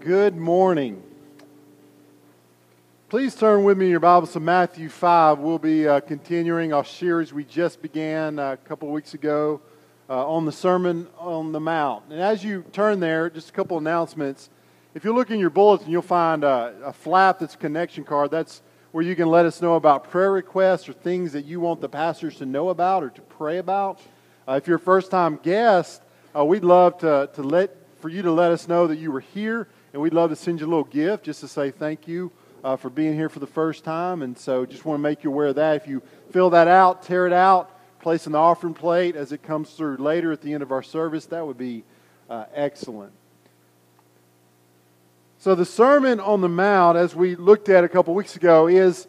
Good morning. Please turn with me in your Bibles to Matthew 5. We'll be uh, continuing our series we just began uh, a couple weeks ago uh, on the Sermon on the Mount. And as you turn there, just a couple announcements. If you look in your bulletin, you'll find a flap that's a connection card. That's where you can let us know about prayer requests or things that you want the pastors to know about or to pray about. Uh, if you're a first time guest, uh, we'd love to, to let, for you to let us know that you were here and we'd love to send you a little gift just to say thank you uh, for being here for the first time. And so just want to make you aware of that. If you fill that out, tear it out, place in the offering plate as it comes through later at the end of our service, that would be uh, excellent. So, the Sermon on the Mount, as we looked at a couple weeks ago, is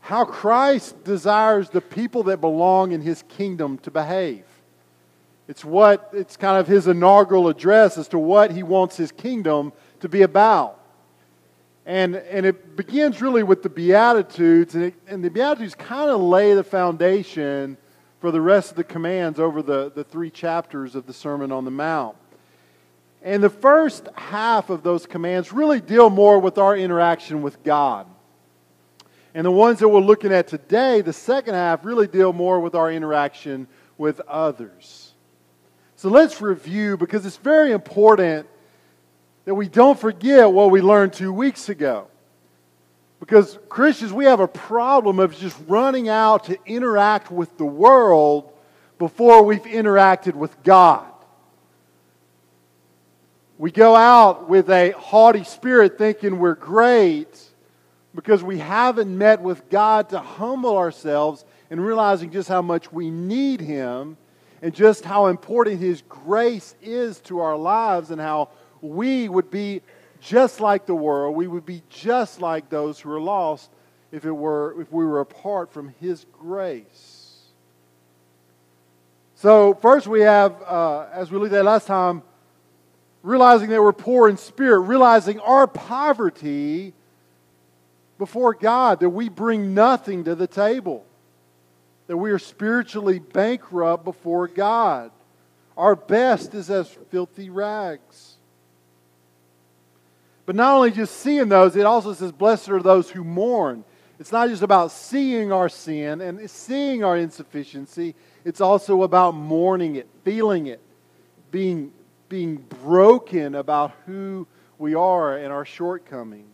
how Christ desires the people that belong in his kingdom to behave. It's what it's kind of his inaugural address as to what he wants his kingdom to be about. And, and it begins really with the Beatitudes, and, it, and the Beatitudes kind of lay the foundation for the rest of the commands over the, the three chapters of the Sermon on the Mount. And the first half of those commands really deal more with our interaction with God. And the ones that we're looking at today, the second half, really deal more with our interaction with others. So let's review because it's very important that we don't forget what we learned two weeks ago. Because Christians, we have a problem of just running out to interact with the world before we've interacted with God. We go out with a haughty spirit thinking we're great because we haven't met with God to humble ourselves and realizing just how much we need Him and just how important His grace is to our lives and how we would be just like the world. We would be just like those who are lost if, it were, if we were apart from His grace. So, first we have, uh, as we looked at last time, realizing that we're poor in spirit, realizing our poverty before God, that we bring nothing to the table that we are spiritually bankrupt before God. Our best is as filthy rags. But not only just seeing those, it also says, Blessed are those who mourn. It's not just about seeing our sin and seeing our insufficiency, it's also about mourning it, feeling it, being, being broken about who we are and our shortcomings.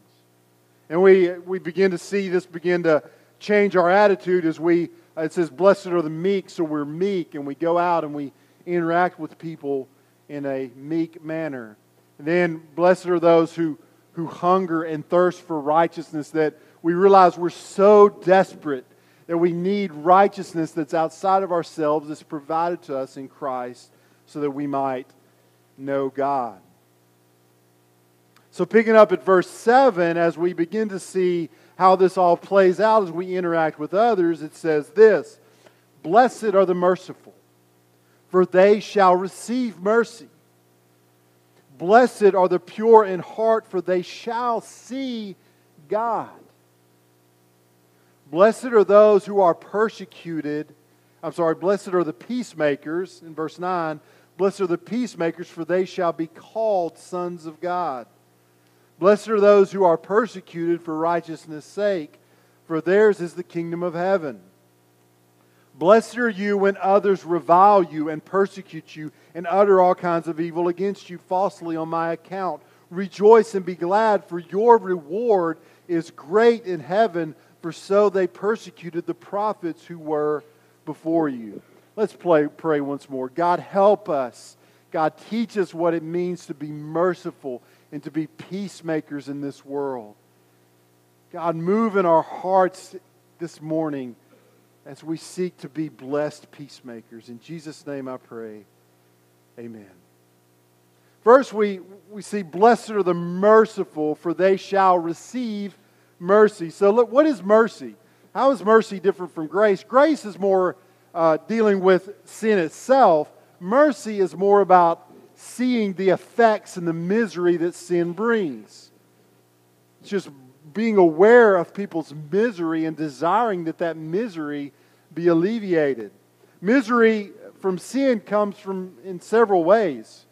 And we, we begin to see this begin to change our attitude as we Uh, it says, Blessed are the meek, so we're meek, and we go out and we interact with people in a meek manner. And then, blessed are those who, who hunger and thirst for righteousness, that we realize we're so desperate that we need righteousness that's outside of ourselves, that's provided to us in Christ, so that we might know God. So, picking up at verse 7, as we begin to see how this all plays out as we interact with others, it says this Blessed are the merciful, for they shall receive mercy. Blessed are the pure in heart, for they shall see God. Blessed are those who are persecuted. I'm sorry, blessed are the peacemakers, in verse 9. Blessed are the peacemakers, for they shall be called sons of God. Blessed are those who are persecuted for righteousness' sake, for theirs is the kingdom of heaven. Blessed are you when others revile you and persecute you and utter all kinds of evil against you falsely on my account. Rejoice and be glad, for your reward is great in heaven, for so they persecuted the prophets who were before you. Let's pray, pray once more. God, help us. God, teach us what it means to be merciful and to be peacemakers in this world. God, move in our hearts this morning as we seek to be blessed peacemakers. In Jesus' name I pray. Amen. First, we, we see, Blessed are the merciful, for they shall receive mercy. So, look, what is mercy? How is mercy different from grace? Grace is more uh, dealing with sin itself, mercy is more about seeing the effects and the misery that sin brings. It's just being aware of people's misery and desiring that that misery be alleviated. Misery from sin comes from in several ways.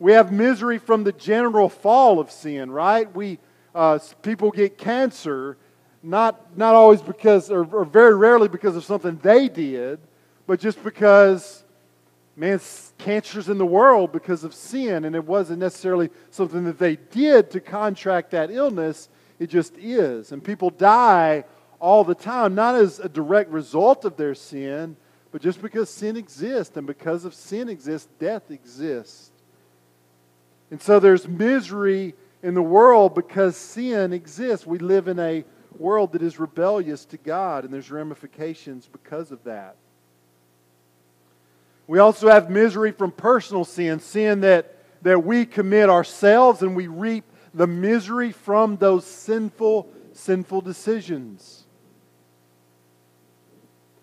We have misery from the general fall of sin, right? We, uh, people get cancer, not, not always because, or, or very rarely because of something they did, but just because, man, cancer's in the world because of sin, and it wasn't necessarily something that they did to contract that illness. It just is. And people die all the time, not as a direct result of their sin, but just because sin exists. And because of sin exists, death exists. And so there's misery in the world because sin exists. We live in a world that is rebellious to God, and there's ramifications because of that. We also have misery from personal sin, sin that, that we commit ourselves, and we reap the misery from those sinful, sinful decisions.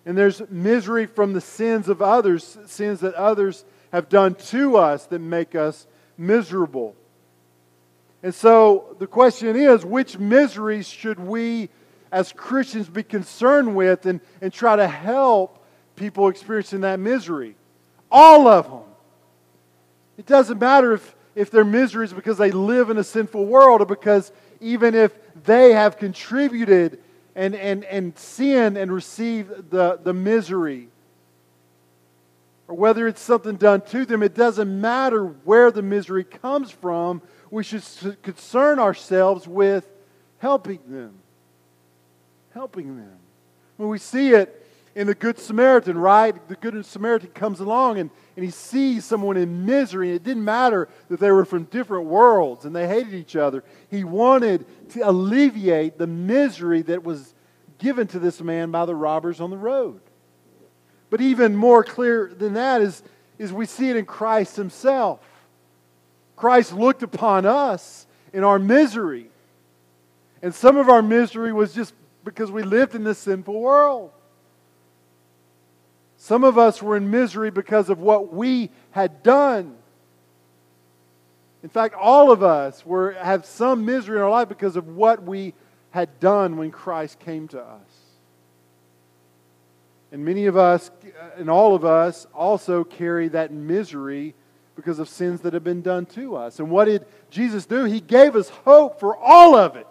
And there's misery from the sins of others, sins that others have done to us that make us miserable. And so the question is which miseries should we as Christians be concerned with and, and try to help people experiencing that misery? All of them. It doesn't matter if, if their misery is because they live in a sinful world or because even if they have contributed and, and, and sin and received the, the misery or whether it's something done to them, it doesn't matter where the misery comes from. We should concern ourselves with helping them. Helping them. When we see it in the Good Samaritan, right? The Good Samaritan comes along and, and he sees someone in misery. And it didn't matter that they were from different worlds and they hated each other. He wanted to alleviate the misery that was given to this man by the robbers on the road. But even more clear than that is, is we see it in Christ Himself. Christ looked upon us in our misery. And some of our misery was just because we lived in this sinful world. Some of us were in misery because of what we had done. In fact, all of us were, have some misery in our life because of what we had done when Christ came to us. And many of us, and all of us, also carry that misery because of sins that have been done to us. And what did Jesus do? He gave us hope for all of it.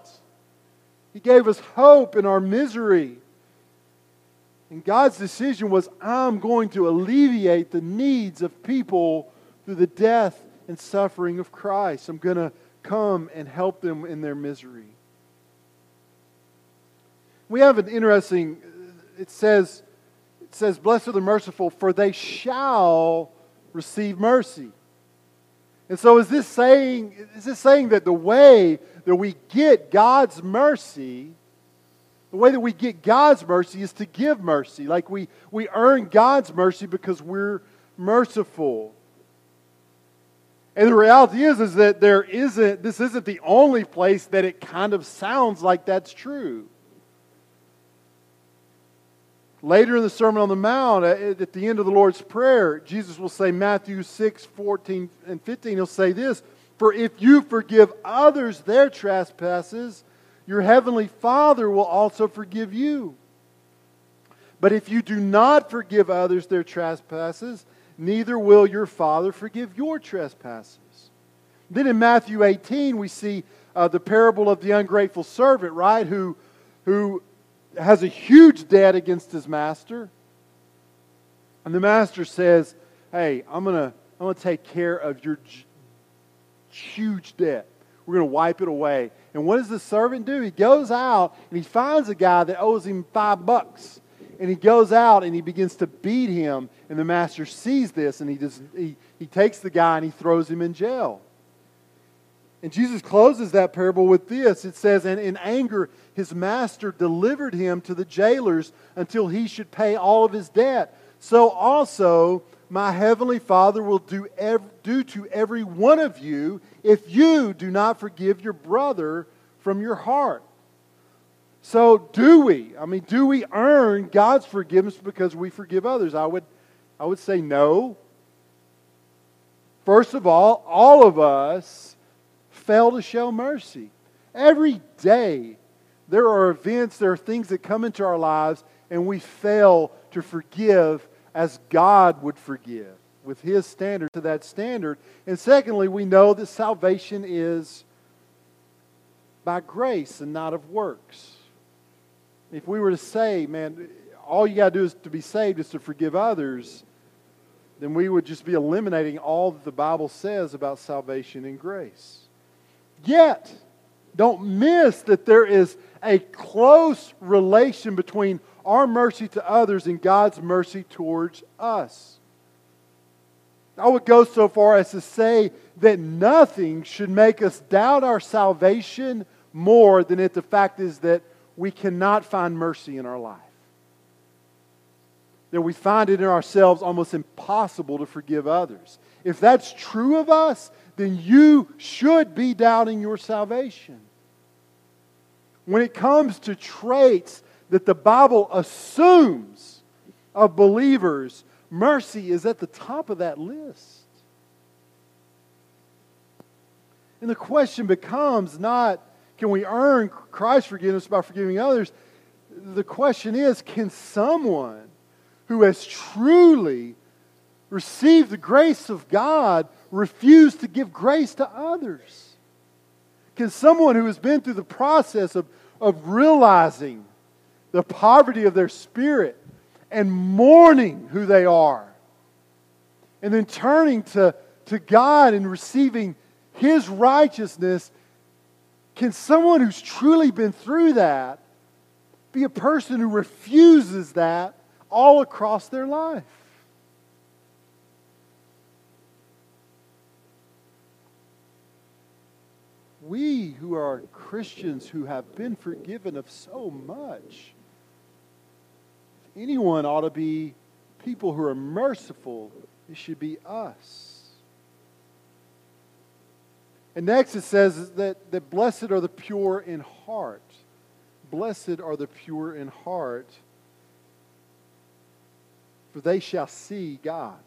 He gave us hope in our misery. And God's decision was I'm going to alleviate the needs of people through the death and suffering of Christ. I'm going to come and help them in their misery. We have an interesting, it says, it says, Blessed are the merciful, for they shall receive mercy. And so is this saying, is this saying that the way that we get God's mercy, the way that we get God's mercy is to give mercy. Like we, we earn God's mercy because we're merciful. And the reality is, is that there isn't, this isn't the only place that it kind of sounds like that's true. Later in the Sermon on the Mount, uh, at the end of the Lord's Prayer, Jesus will say, Matthew 6, 14 and 15, he'll say this For if you forgive others their trespasses, your heavenly Father will also forgive you. But if you do not forgive others their trespasses, neither will your Father forgive your trespasses. Then in Matthew 18, we see uh, the parable of the ungrateful servant, right? Who, who has a huge debt against his master. And the master says, Hey, I'm going to I'm to take care of your huge debt. We're going to wipe it away. And what does the servant do? He goes out and he finds a guy that owes him five bucks. And he goes out and he begins to beat him. And the master sees this and he, just, he, he takes the guy and he throws him in jail. And Jesus closes that parable with this. It says, And in anger, his master delivered him to the jailers until he should pay all of his debt. So also, my heavenly Father will do, ev- do to every one of you if you do not forgive your brother from your heart. So, do we? I mean, do we earn God's forgiveness because we forgive others? I would, I would say no. First of all, all of us fail to show mercy. Every day, there are events, there are things that come into our lives, and we fail to forgive as God would forgive. with His standard to that standard. And secondly, we know that salvation is by grace and not of works. If we were to say, man, all you got to do is to be saved is to forgive others, then we would just be eliminating all that the Bible says about salvation and grace. Yet, don't miss that there is a close relation between our mercy to others and God's mercy towards us. I would go so far as to say that nothing should make us doubt our salvation more than if the fact is that we cannot find mercy in our life. That we find it in ourselves almost impossible to forgive others. If that's true of us, then you should be doubting your salvation. When it comes to traits that the Bible assumes of believers, mercy is at the top of that list. And the question becomes not can we earn Christ's forgiveness by forgiving others? The question is can someone who has truly received the grace of God refuse to give grace to others? Can someone who has been through the process of, of realizing the poverty of their spirit and mourning who they are, and then turning to, to God and receiving His righteousness, can someone who's truly been through that be a person who refuses that all across their life? we who are Christians who have been forgiven of so much, anyone ought to be people who are merciful, it should be us. And next it says that, that blessed are the pure in heart. Blessed are the pure in heart, for they shall see God.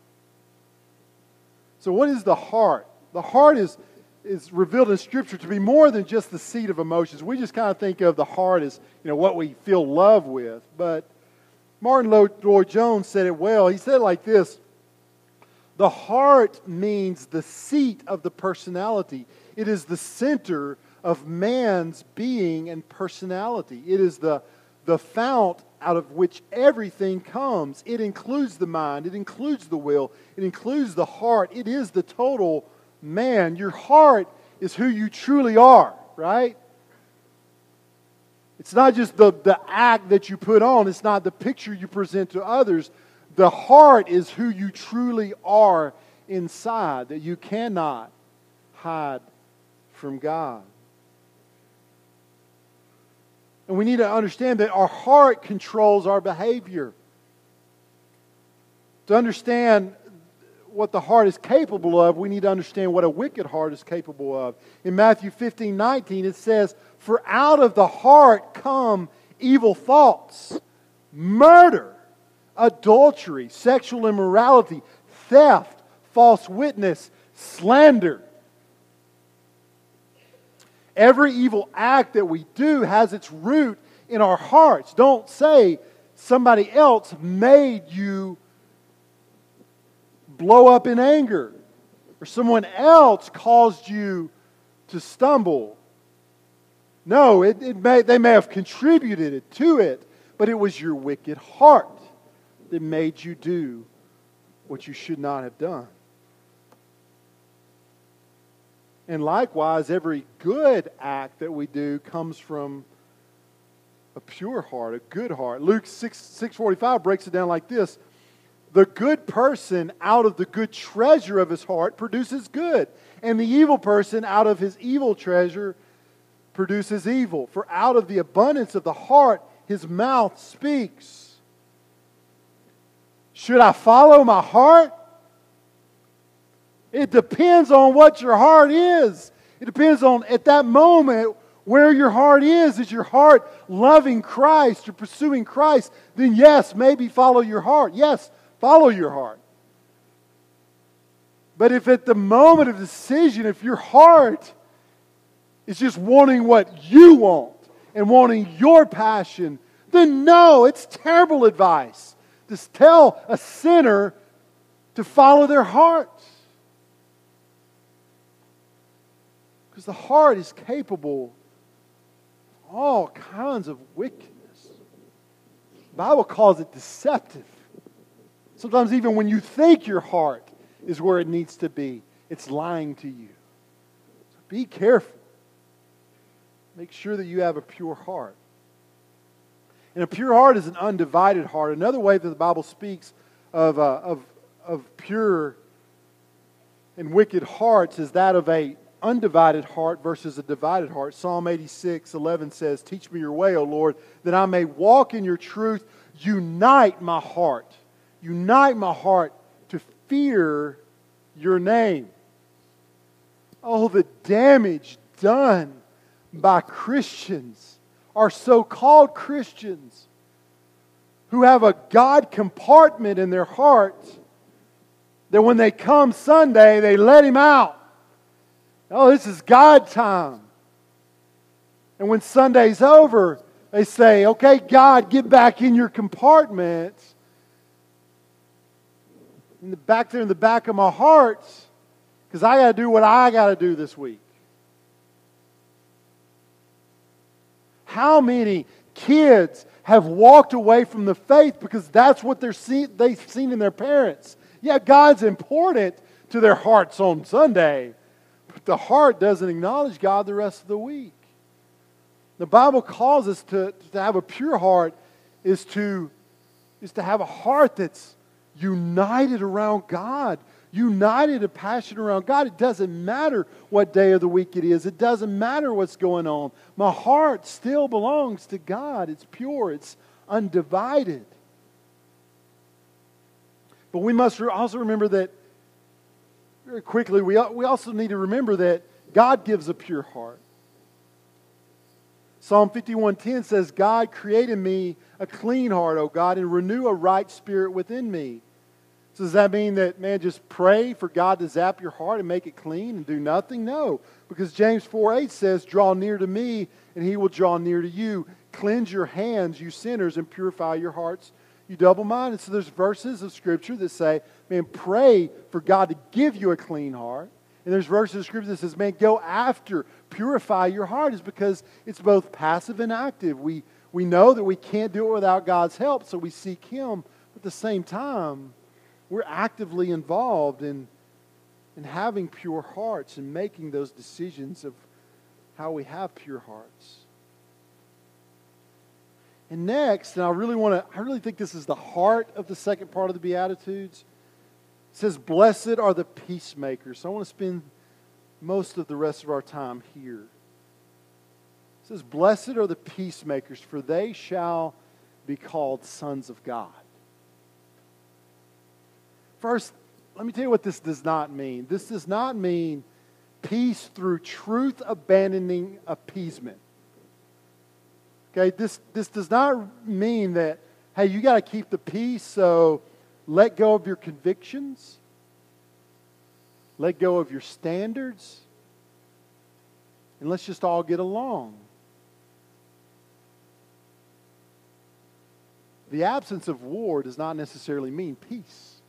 So, what is the heart? The heart is is revealed in Scripture to be more than just the seat of emotions. We just kind of think of the heart as you know what we feel love with. But Martyn Lloyd Jones said it well. He said it like this: The heart means the seat of the personality. It is the center of man's being and personality. It is the the fount out of which everything comes. It includes the mind. It includes the will. It includes the heart. It is the total man. Your heart is who you truly are, right? It's not just the, the act that you put on, it's not the picture you present to others. The heart is who you truly are inside, that you cannot hide from God. And we need to understand that our heart controls our behavior. To understand what the heart is capable of, we need to understand what a wicked heart is capable of. In Matthew 15 19, it says, For out of the heart come evil thoughts, murder, adultery, sexual immorality, theft, false witness, slander. Every evil act that we do has its root in our hearts. Don't say somebody else made you blow up in anger, or someone else caused you to stumble. No, it, it may, they may have contributed to it, but it was your wicked heart that made you do what you should not have done. And likewise, every good act that we do comes from a pure heart, a good heart. Luke 6, 645 breaks it down like this the good person out of the good treasure of his heart produces good, and the evil person out of his evil treasure produces evil. For out of the abundance of the heart his mouth speaks. Should I follow my heart? It depends on what your heart is. It depends on at that moment where your heart is. Is your heart loving Christ or pursuing Christ? Then, yes, maybe follow your heart. Yes, Follow your heart. But if at the moment of decision, if your heart is just wanting what you want and wanting your passion, then no, it's terrible advice to tell a sinner to follow their hearts. Because the heart is capable of all kinds of wickedness. The Bible calls it deceptive. Sometimes, even when you think your heart is where it needs to be, it's lying to you. So be careful. Make sure that you have a pure heart. And a pure heart is an undivided heart. Another way that the Bible speaks of, uh, of, of pure and wicked hearts is that of a undivided heart versus a divided heart. Psalm 86, 11 says, Teach me your way, O Lord, that I may walk in your truth. Unite my heart. Unite my heart to fear your name. Oh, the damage done by Christians, our so called Christians, who have a God compartment in their hearts that when they come Sunday, they let Him out. Oh, this is God time. And when Sunday's over, they say, okay, God, get back in your compartment. In the back there in the back of my heart, because I got to do what I got to do this week. How many kids have walked away from the faith because that's what they're see, they've seen in their parents? Yeah, God's important to their hearts on Sunday, but the heart doesn't acknowledge God the rest of the week. The Bible calls us to, to have a pure heart is to, is to have a heart that's united around God, united and passion around God. It doesn't matter what day of the week it is, it doesn't matter what's going on. My heart still belongs to God. It's pure, it's undivided. But we must also remember that, very quickly, we, we also need to remember that God gives a pure heart. Psalm 51:10 says, God created me a clean heart, O God, and renew a right spirit within me. So does that mean that, man, just pray for God to zap your heart and make it clean and do nothing? No. Because James 4 8 says, Draw near to me, and he will draw near to you. Cleanse your hands, you sinners, and purify your hearts, you double minded. So there's verses of Scripture that say, man, pray for God to give you a clean heart. And there's verses of Scripture that says, man, go after, purify your heart, is because it's both passive and active. We, we know that we can't do it without God's help, so we seek Him. But at the same time, we're actively involved in, in having pure hearts and making those decisions of how we have pure hearts. And next, and I really want to, I really think this is the heart of the second part of the Beatitudes. It says, Blessed are the peacemakers. So I want to spend most of the rest of our time here. It says, Blessed are the peacemakers, for they shall be called sons of God. First, let me tell you what this does not mean. This does not mean peace through truth abandoning appeasement. Okay, this, this does not mean that, hey, you got to keep the peace, so let go of your convictions, let go of your standards, and let's just all get along. The absence of war does not necessarily mean peace.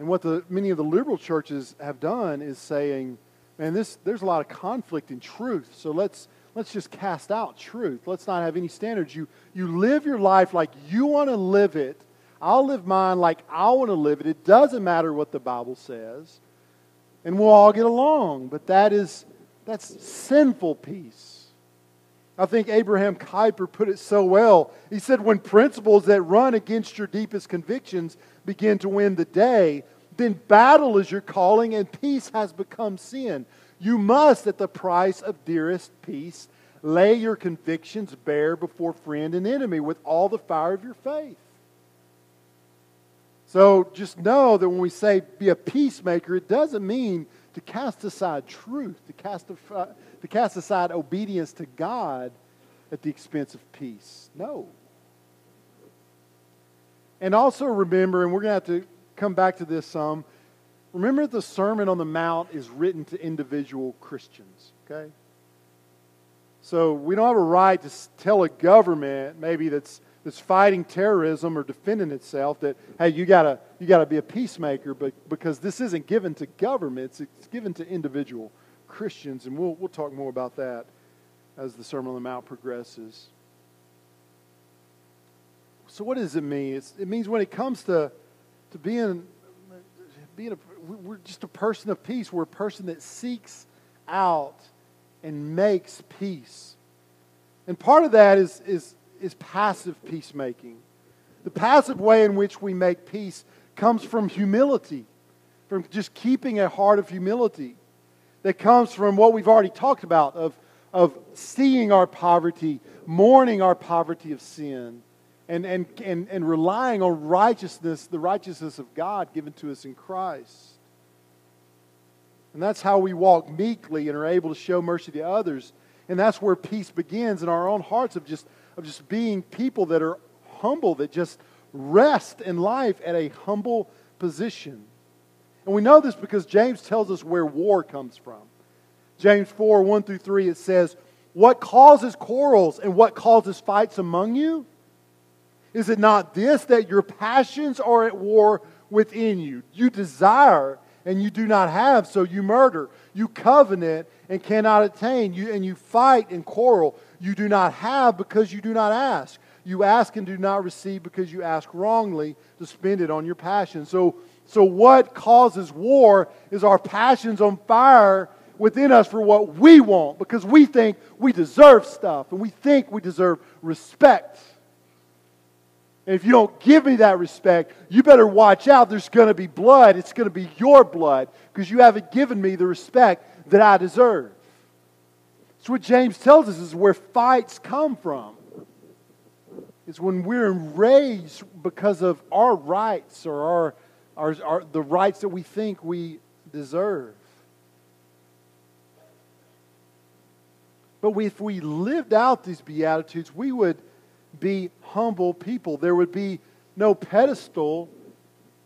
And what the, many of the liberal churches have done is saying, man, this, there's a lot of conflict in truth, so let's, let's just cast out truth. Let's not have any standards. You, you live your life like you want to live it. I'll live mine like I want to live it. It doesn't matter what the Bible says. And we'll all get along. But that is, that's sinful peace. I think Abraham Kuyper put it so well. He said, When principles that run against your deepest convictions begin to win the day, then battle is your calling and peace has become sin. You must, at the price of dearest peace, lay your convictions bare before friend and enemy with all the fire of your faith. So just know that when we say be a peacemaker, it doesn't mean to cast aside truth, to cast, to cast aside obedience to God at the expense of peace. No. And also remember, and we're going to have to come back to this some, remember the Sermon on the Mount is written to individual Christians, okay? So we don't have a right to tell a government, maybe that's that's fighting terrorism or defending itself that hey you gotta you gotta be a peacemaker but because this isn't given to governments it's given to individual christians and we'll, we'll talk more about that as the sermon on the mount progresses so what does it mean it's, it means when it comes to to being being a, we're just a person of peace we're a person that seeks out and makes peace and part of that is, is is passive peacemaking. The passive way in which we make peace comes from humility, from just keeping a heart of humility. That comes from what we've already talked about of, of seeing our poverty, mourning our poverty of sin, and, and, and, and relying on righteousness, the righteousness of God given to us in Christ. And that's how we walk meekly and are able to show mercy to others. And that's where peace begins in our own hearts of just of just being people that are humble, that just rest in life at a humble position. And we know this because James tells us where war comes from. James 4 1 through 3, it says, What causes quarrels and what causes fights among you? Is it not this that your passions are at war within you? You desire and you do not have, so you murder. You covenant and cannot attain. You, and you fight and quarrel. You do not have because you do not ask. You ask and do not receive because you ask wrongly to spend it on your passion. So, so what causes war is our passions on fire within us for what we want because we think we deserve stuff and we think we deserve respect. And if you don't give me that respect, you better watch out. There's going to be blood. It's going to be your blood because you haven't given me the respect that I deserve. That's what James tells us is where fights come from. It's when we're enraged because of our rights or our, our, our, the rights that we think we deserve. But if we lived out these Beatitudes, we would be humble people. There would be no pedestal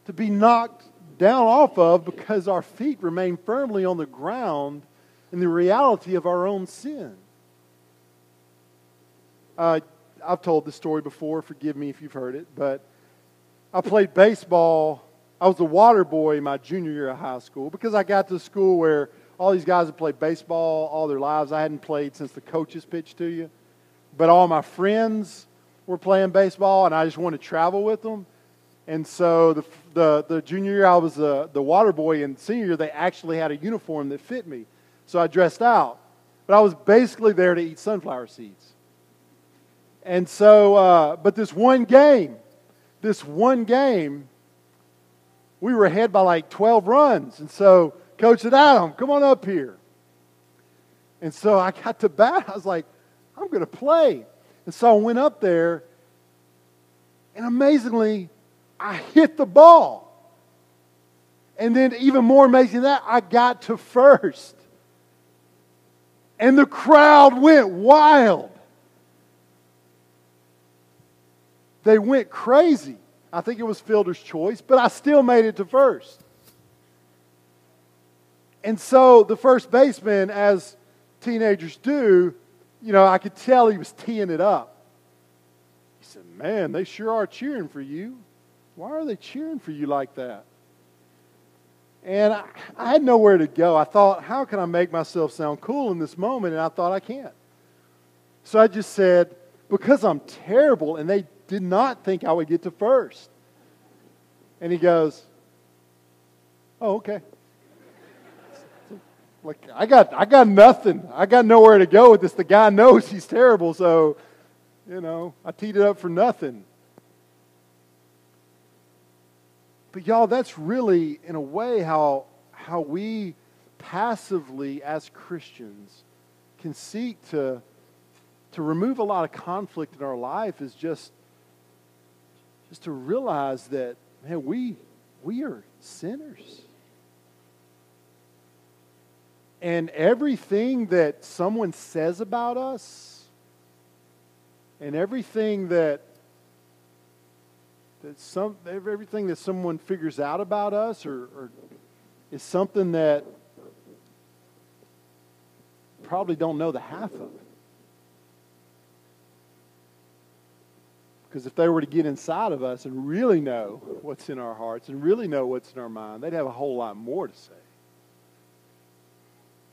to be knocked down off of because our feet remain firmly on the ground in the reality of our own sin. Uh, I've told this story before. Forgive me if you've heard it, but I played baseball. I was a water boy my junior year of high school because I got to a school where all these guys had played baseball all their lives. I hadn't played since the coaches pitched to you. But all my friends were playing baseball, and I just wanted to travel with them. And so the, the, the junior year I was the, the water boy, and senior year they actually had a uniform that fit me. So I dressed out. But I was basically there to eat sunflower seeds. And so, uh, but this one game, this one game, we were ahead by like 12 runs. And so coach said, Adam, come on up here. And so I got to bat. I was like, I'm going to play. And so I went up there, and amazingly, I hit the ball. And then, even more amazing than that, I got to first and the crowd went wild. They went crazy. I think it was Fielder's choice, but I still made it to first. And so the first baseman, as teenagers do, you know, I could tell he was teeing it up. He said, Man, they sure are cheering for you. Why are they cheering for you like that? And I, I, had nowhere to go. I thought, how can I make myself sound cool in this moment? And I thought, I can't. So I just said, because I'm terrible, and they did not think I would get to first. And he goes, oh, okay. Like I got I got nothing. I got nowhere to go with this. The guy knows he's terrible, so you know, I teed it up for nothing. But y'all, that's really, in a way, how, how we passively, as Christians, can seek to, to remove a lot of conflict in our life is just, just to realize that, man, we, we are sinners. And everything that someone says about us, and everything that that some everything that someone figures out about us or, or is something that probably don't know the half of it. Because if they were to get inside of us and really know what's in our hearts and really know what's in our mind, they'd have a whole lot more to say.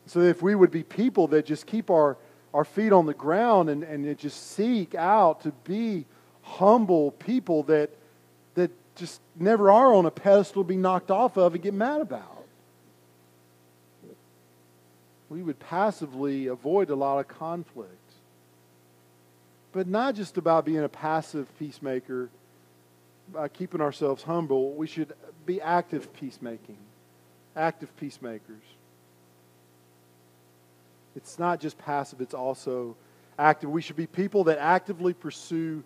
So if we would be people that just keep our, our feet on the ground and, and just seek out to be humble people that, that just never are on a pedestal to be knocked off of and get mad about. We would passively avoid a lot of conflict but not just about being a passive peacemaker, by keeping ourselves humble. We should be active peacemaking, active peacemakers. It's not just passive, it's also active. We should be people that actively pursue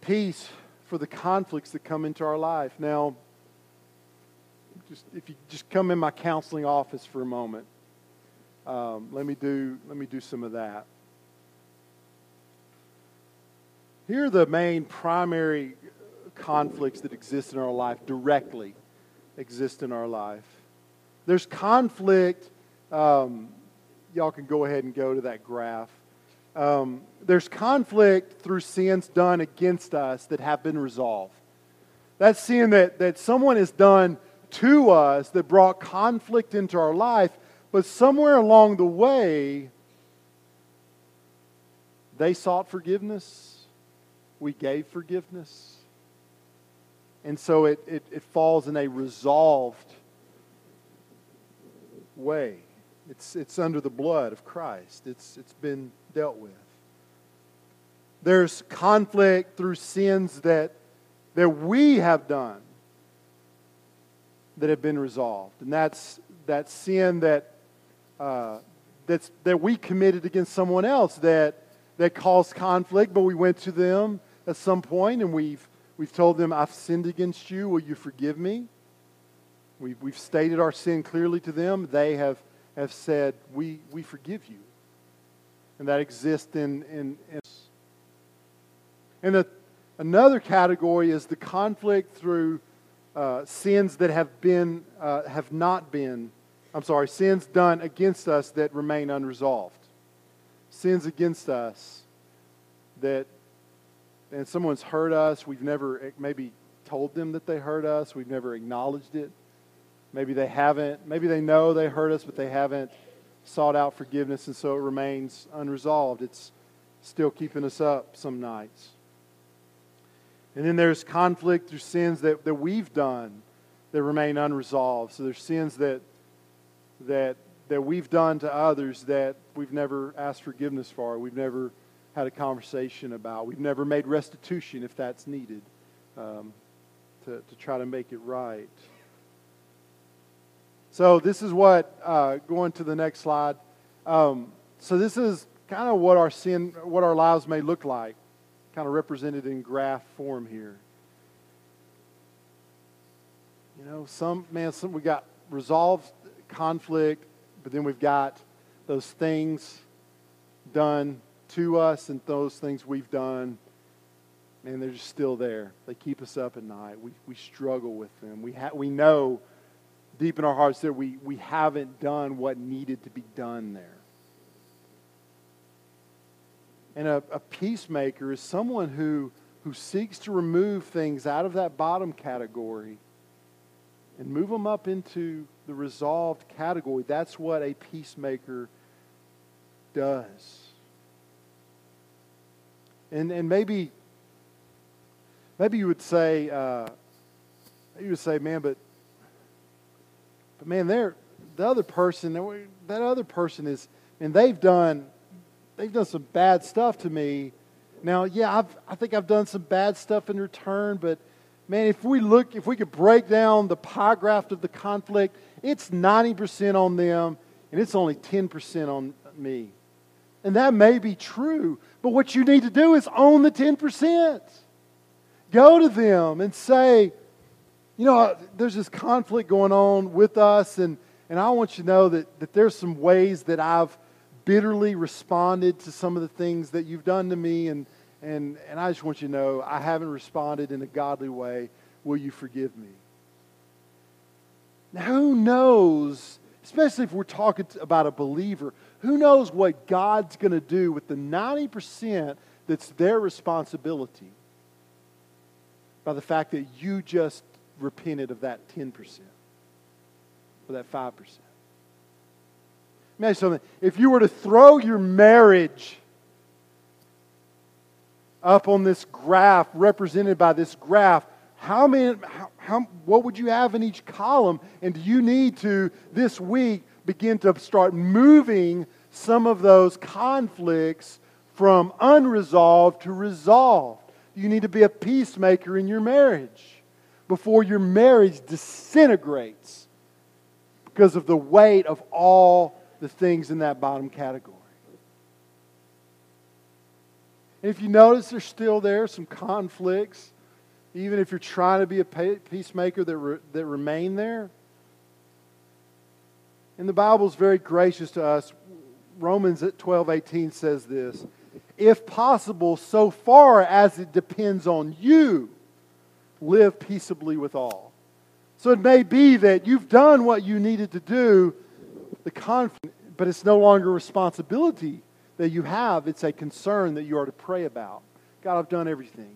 peace for the conflicts that come into our life. Now, just if you just come in my counseling office for a moment, um, let me do let me do some of that. Here are the main primary conflicts that exist in our life, directly exist in our life. There's conflict. Um, y'all can go ahead and go to that graph. Um, there's conflict through sins done against us that have been resolved. That's sin that, that someone has done to us that brought conflict into our life, but somewhere along the way, they sought forgiveness we gave forgiveness. And so it, it, it falls in a resolved way. It's, it's under the blood of Christ, it's, it's been dealt with. There's conflict through sins that, that we have done that have been resolved. And that's that sin that, uh, that's, that we committed against someone else that, that caused conflict, but we went to them at some point and we've, we've told them, I've sinned against you. Will you forgive me? We've, we've stated our sin clearly to them. They have, have said, we, we forgive you. And that exists in. in, in and the, another category is the conflict through uh, sins that have been, uh, have not been, I'm sorry, sins done against us that remain unresolved. Sins against us that and someone's hurt us, we've never eh, maybe told them that they hurt us, we've never acknowledged it. Maybe they haven't, maybe they know they hurt us, but they haven't sought out forgiveness, and so it remains unresolved. It's still keeping us up some nights. And then there's conflict through sins that, that we've done that remain unresolved. So there's sins that, that, that we've done to others that we've never asked forgiveness for. We've never had a conversation about. We've never made restitution if that's needed um, to, to try to make it right. So, this is what, uh, going to the next slide. Um, so, this is kind of what our sin, what our lives may look like, kind of represented in graph form here. You know, some, man, some, we got resolved conflict, but then we've got those things done to us and those things we've done, and they're just still there. They keep us up at night. We, we struggle with them. We, ha- we know deep in our hearts that we, we haven't done what needed to be done there. And a, a peacemaker is someone who, who seeks to remove things out of that bottom category and move them up into the resolved category. That's what a peacemaker does. And, and maybe, maybe you would say, uh, you would say, man, but, but man, they're, the other person, that other person is, and they've done, they've done some bad stuff to me. Now, yeah, I've, I think I've done some bad stuff in return, but man, if we look, if we could break down the pie graph of the conflict, it's 90% on them and it's only 10% on me. And that may be true, but what you need to do is own the 10%. Go to them and say, you know, there's this conflict going on with us, and, and I want you to know that, that there's some ways that I've bitterly responded to some of the things that you've done to me, and, and, and I just want you to know I haven't responded in a godly way. Will you forgive me? Now, who knows, especially if we're talking about a believer, who knows what God's going to do with the 90% that's their responsibility? by the fact that you just repented of that 10% or that 5%. Imagine something. If you were to throw your marriage up on this graph, represented by this graph, how many, how, how, what would you have in each column? And do you need to, this week, begin to start moving some of those conflicts from unresolved to resolved? You need to be a peacemaker in your marriage before your marriage disintegrates because of the weight of all the things in that bottom category. And if you notice, there's still there some conflicts, even if you're trying to be a peacemaker that, re, that remain there. And the Bible is very gracious to us. Romans at 12 18 says this If possible, so far as it depends on you, live peaceably with all. So it may be that you've done what you needed to do, the conflict, but it's no longer a responsibility that you have. It's a concern that you are to pray about. God, I've done everything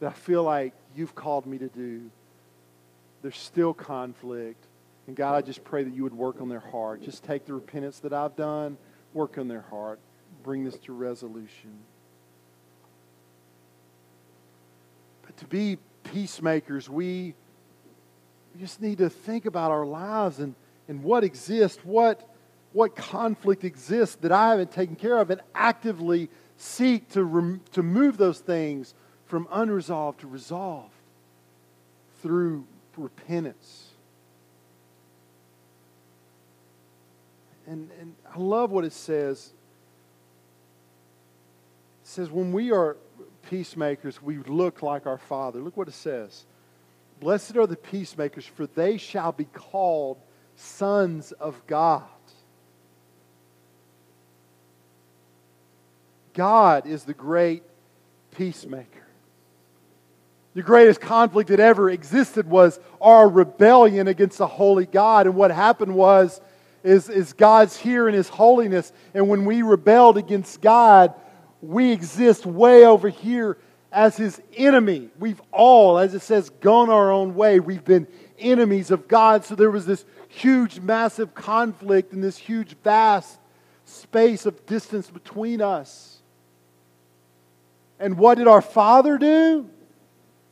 that I feel like you've called me to do. There's still conflict. And God, I just pray that you would work on their heart. Just take the repentance that I've done, work on their heart, bring this to resolution. But to be peacemakers, we, we just need to think about our lives and, and what exists, what, what conflict exists that I haven't taken care of, and actively seek to, rem, to move those things from unresolved to resolved through repentance. And, and I love what it says. It says, when we are peacemakers, we look like our Father. Look what it says. Blessed are the peacemakers, for they shall be called sons of God. God is the great peacemaker. The greatest conflict that ever existed was our rebellion against the holy God. And what happened was, is, is God's here in His holiness. And when we rebelled against God, we exist way over here as His enemy. We've all, as it says, gone our own way. We've been enemies of God. So there was this huge, massive conflict and this huge, vast space of distance between us. And what did our Father do?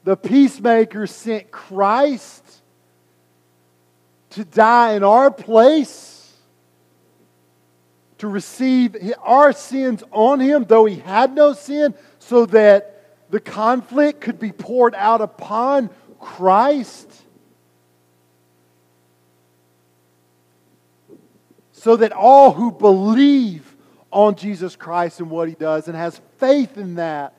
The peacemaker sent Christ to die in our place, to receive our sins on him, though he had no sin, so that the conflict could be poured out upon Christ. So that all who believe on Jesus Christ and what he does and has faith in that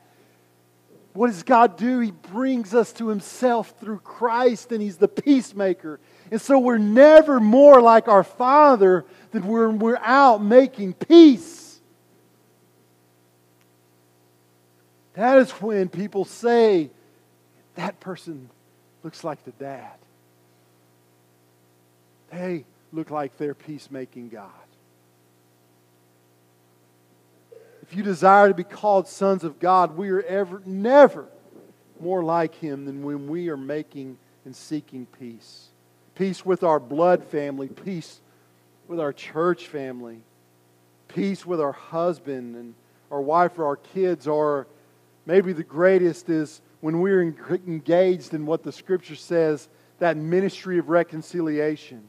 what does God do? He brings us to Himself through Christ, and He's the peacemaker. And so we're never more like our Father than when we're out making peace. That is when people say, that person looks like the dad. They look like their peacemaking God. If you desire to be called sons of God, we are ever, never more like Him than when we are making and seeking peace. Peace with our blood family, peace with our church family, peace with our husband and our wife or our kids, or maybe the greatest is when we're engaged in what the Scripture says that ministry of reconciliation.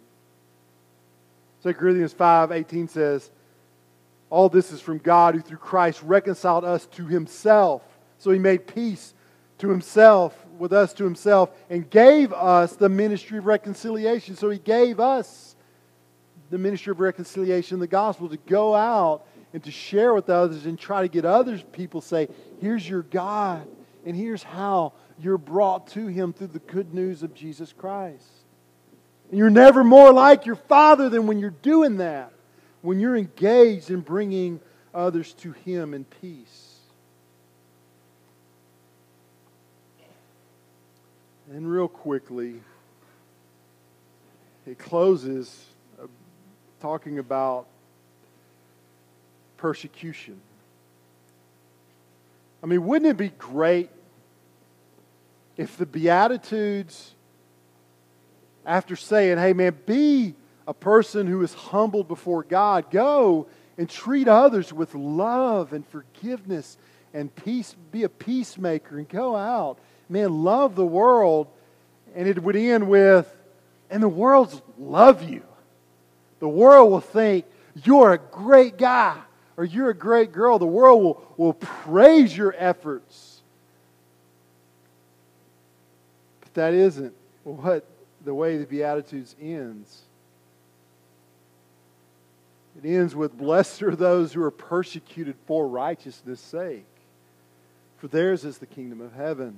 2 Corinthians 5 18 says, all this is from God who through Christ reconciled us to himself. So he made peace to himself, with us to himself, and gave us the ministry of reconciliation. So he gave us the ministry of reconciliation, the gospel, to go out and to share with others and try to get others people say, here's your God, and here's how you're brought to him through the good news of Jesus Christ. And you're never more like your Father than when you're doing that when you're engaged in bringing others to Him in peace. And real quickly, it closes talking about persecution. I mean, wouldn't it be great if the Beatitudes, after saying, hey man, be a person who is humbled before God, go and treat others with love and forgiveness and peace, be a peacemaker and go out. Man, love the world. And it would end with, and the world's love you. The world will think, you're a great guy or you're a great girl. The world will, will praise your efforts. But that isn't what the way the Beatitudes ends. It ends with Blessed are those who are persecuted for righteousness' sake, for theirs is the kingdom of heaven.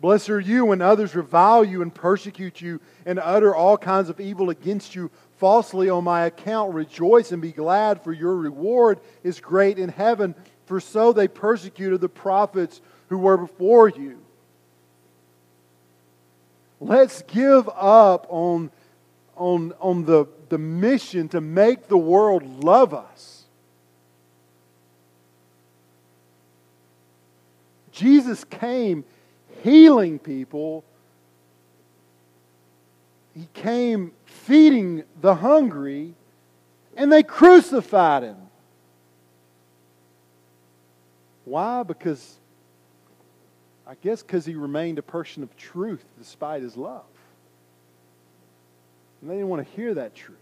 Blessed are you when others revile you and persecute you and utter all kinds of evil against you falsely on my account. Rejoice and be glad, for your reward is great in heaven, for so they persecuted the prophets who were before you. Let's give up on, on, on the, the mission to make the world love us. Jesus came healing people, he came feeding the hungry, and they crucified him. Why? Because, I guess, because he remained a person of truth despite his love. And they didn't want to hear that truth.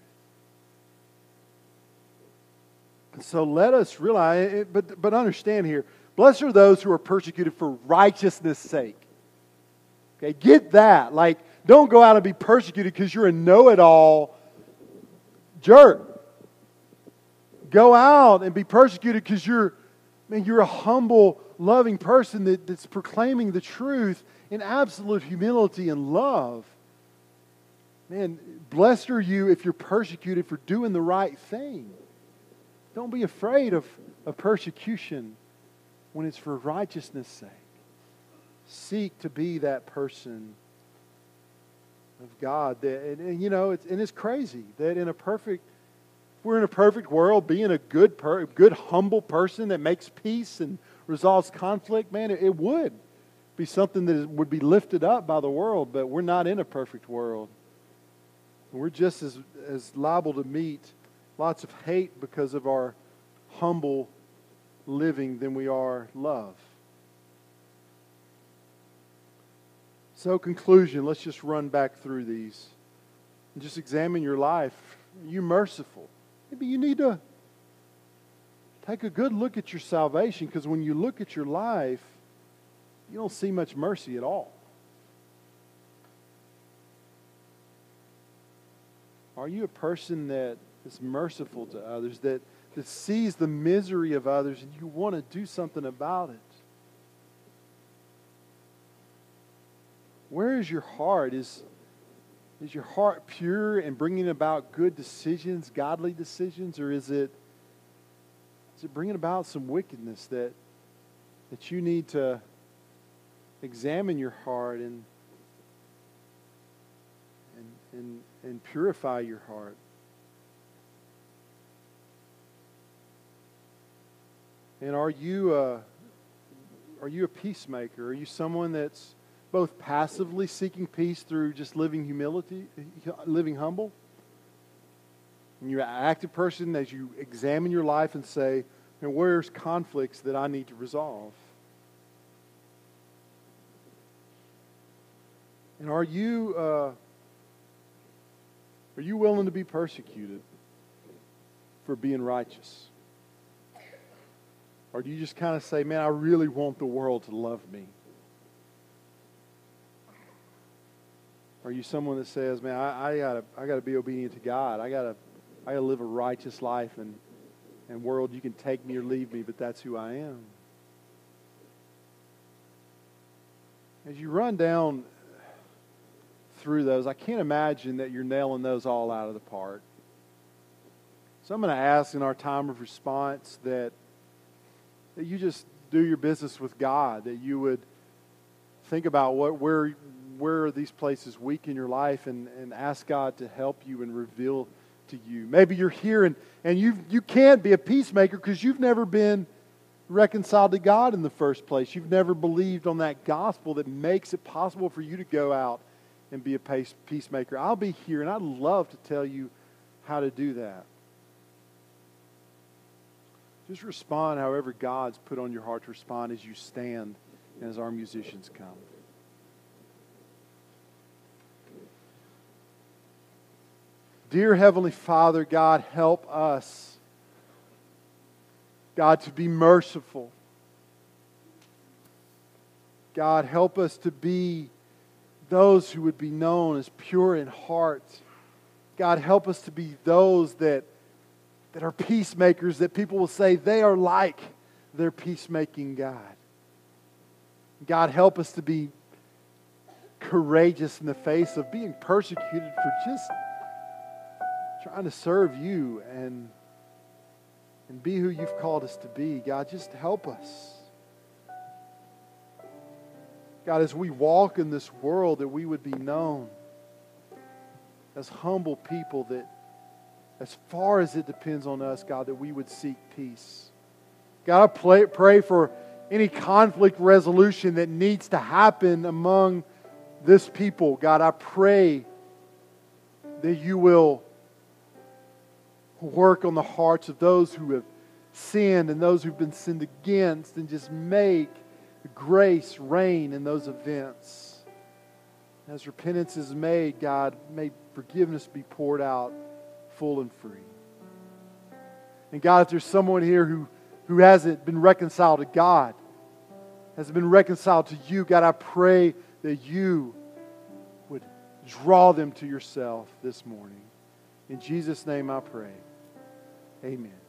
And so let us realize, eh, eh, but, but understand here, blessed are those who are persecuted for righteousness' sake. Okay, get that. Like, don't go out and be persecuted because you're a know it all jerk. Go out and be persecuted because you're, man, you're a humble, loving person that, that's proclaiming the truth in absolute humility and love. Man, blessed are you if you're persecuted for doing the right thing. Don't be afraid of, of persecution when it's for righteousness' sake seek to be that person of God. That, and, and you know, it's, and it's crazy that in a perfect, we're in a perfect world, being a good, per, good, humble person that makes peace and resolves conflict, man, it, it would be something that would be lifted up by the world, but we're not in a perfect world. We're just as, as liable to meet lots of hate because of our humble living than we are love. So, conclusion, let's just run back through these and just examine your life. Are you merciful? Maybe you need to take a good look at your salvation because when you look at your life, you don't see much mercy at all. Are you a person that is merciful to others, that, that sees the misery of others, and you want to do something about it? Where is your heart? Is, is your heart pure and bringing about good decisions, godly decisions, or is it, is it bringing about some wickedness that, that you need to examine your heart and, and, and, and purify your heart? And are you a, are you a peacemaker? Are you someone that's both passively seeking peace through just living humility, living humble. And you're an active person as you examine your life and say, and where's conflicts that I need to resolve? And are you uh, are you willing to be persecuted for being righteous? Or do you just kind of say, man, I really want the world to love me? Are you someone that says, "Man, I, I gotta, I gotta be obedient to God. I gotta, I gotta live a righteous life, and, and world, you can take me or leave me, but that's who I am." As you run down through those, I can't imagine that you're nailing those all out of the park. So I'm going to ask in our time of response that that you just do your business with God, that you would think about what where where are these places weak in your life and, and ask God to help you and reveal to you. Maybe you're here and, and you you can't be a peacemaker because you've never been reconciled to God in the first place. You've never believed on that gospel that makes it possible for you to go out and be a peacemaker. I'll be here, and I'd love to tell you how to do that. Just respond however God's put on your heart to respond as you stand and as our musicians come. Dear Heavenly Father, God, help us, God, to be merciful. God, help us to be those who would be known as pure in heart. God, help us to be those that, that are peacemakers, that people will say they are like their peacemaking God. God, help us to be courageous in the face of being persecuted for just trying to serve you and, and be who you've called us to be. God, just help us. God, as we walk in this world, that we would be known as humble people, that as far as it depends on us, God, that we would seek peace. God, I pray, pray for any conflict resolution that needs to happen among this people. God, I pray that you will work on the hearts of those who have sinned and those who've been sinned against and just make grace reign in those events. As repentance is made, God, may forgiveness be poured out full and free. And God, if there's someone here who, who hasn't been reconciled to God, hasn't been reconciled to you, God, I pray that you would draw them to yourself this morning. In Jesus' name I pray. Amen.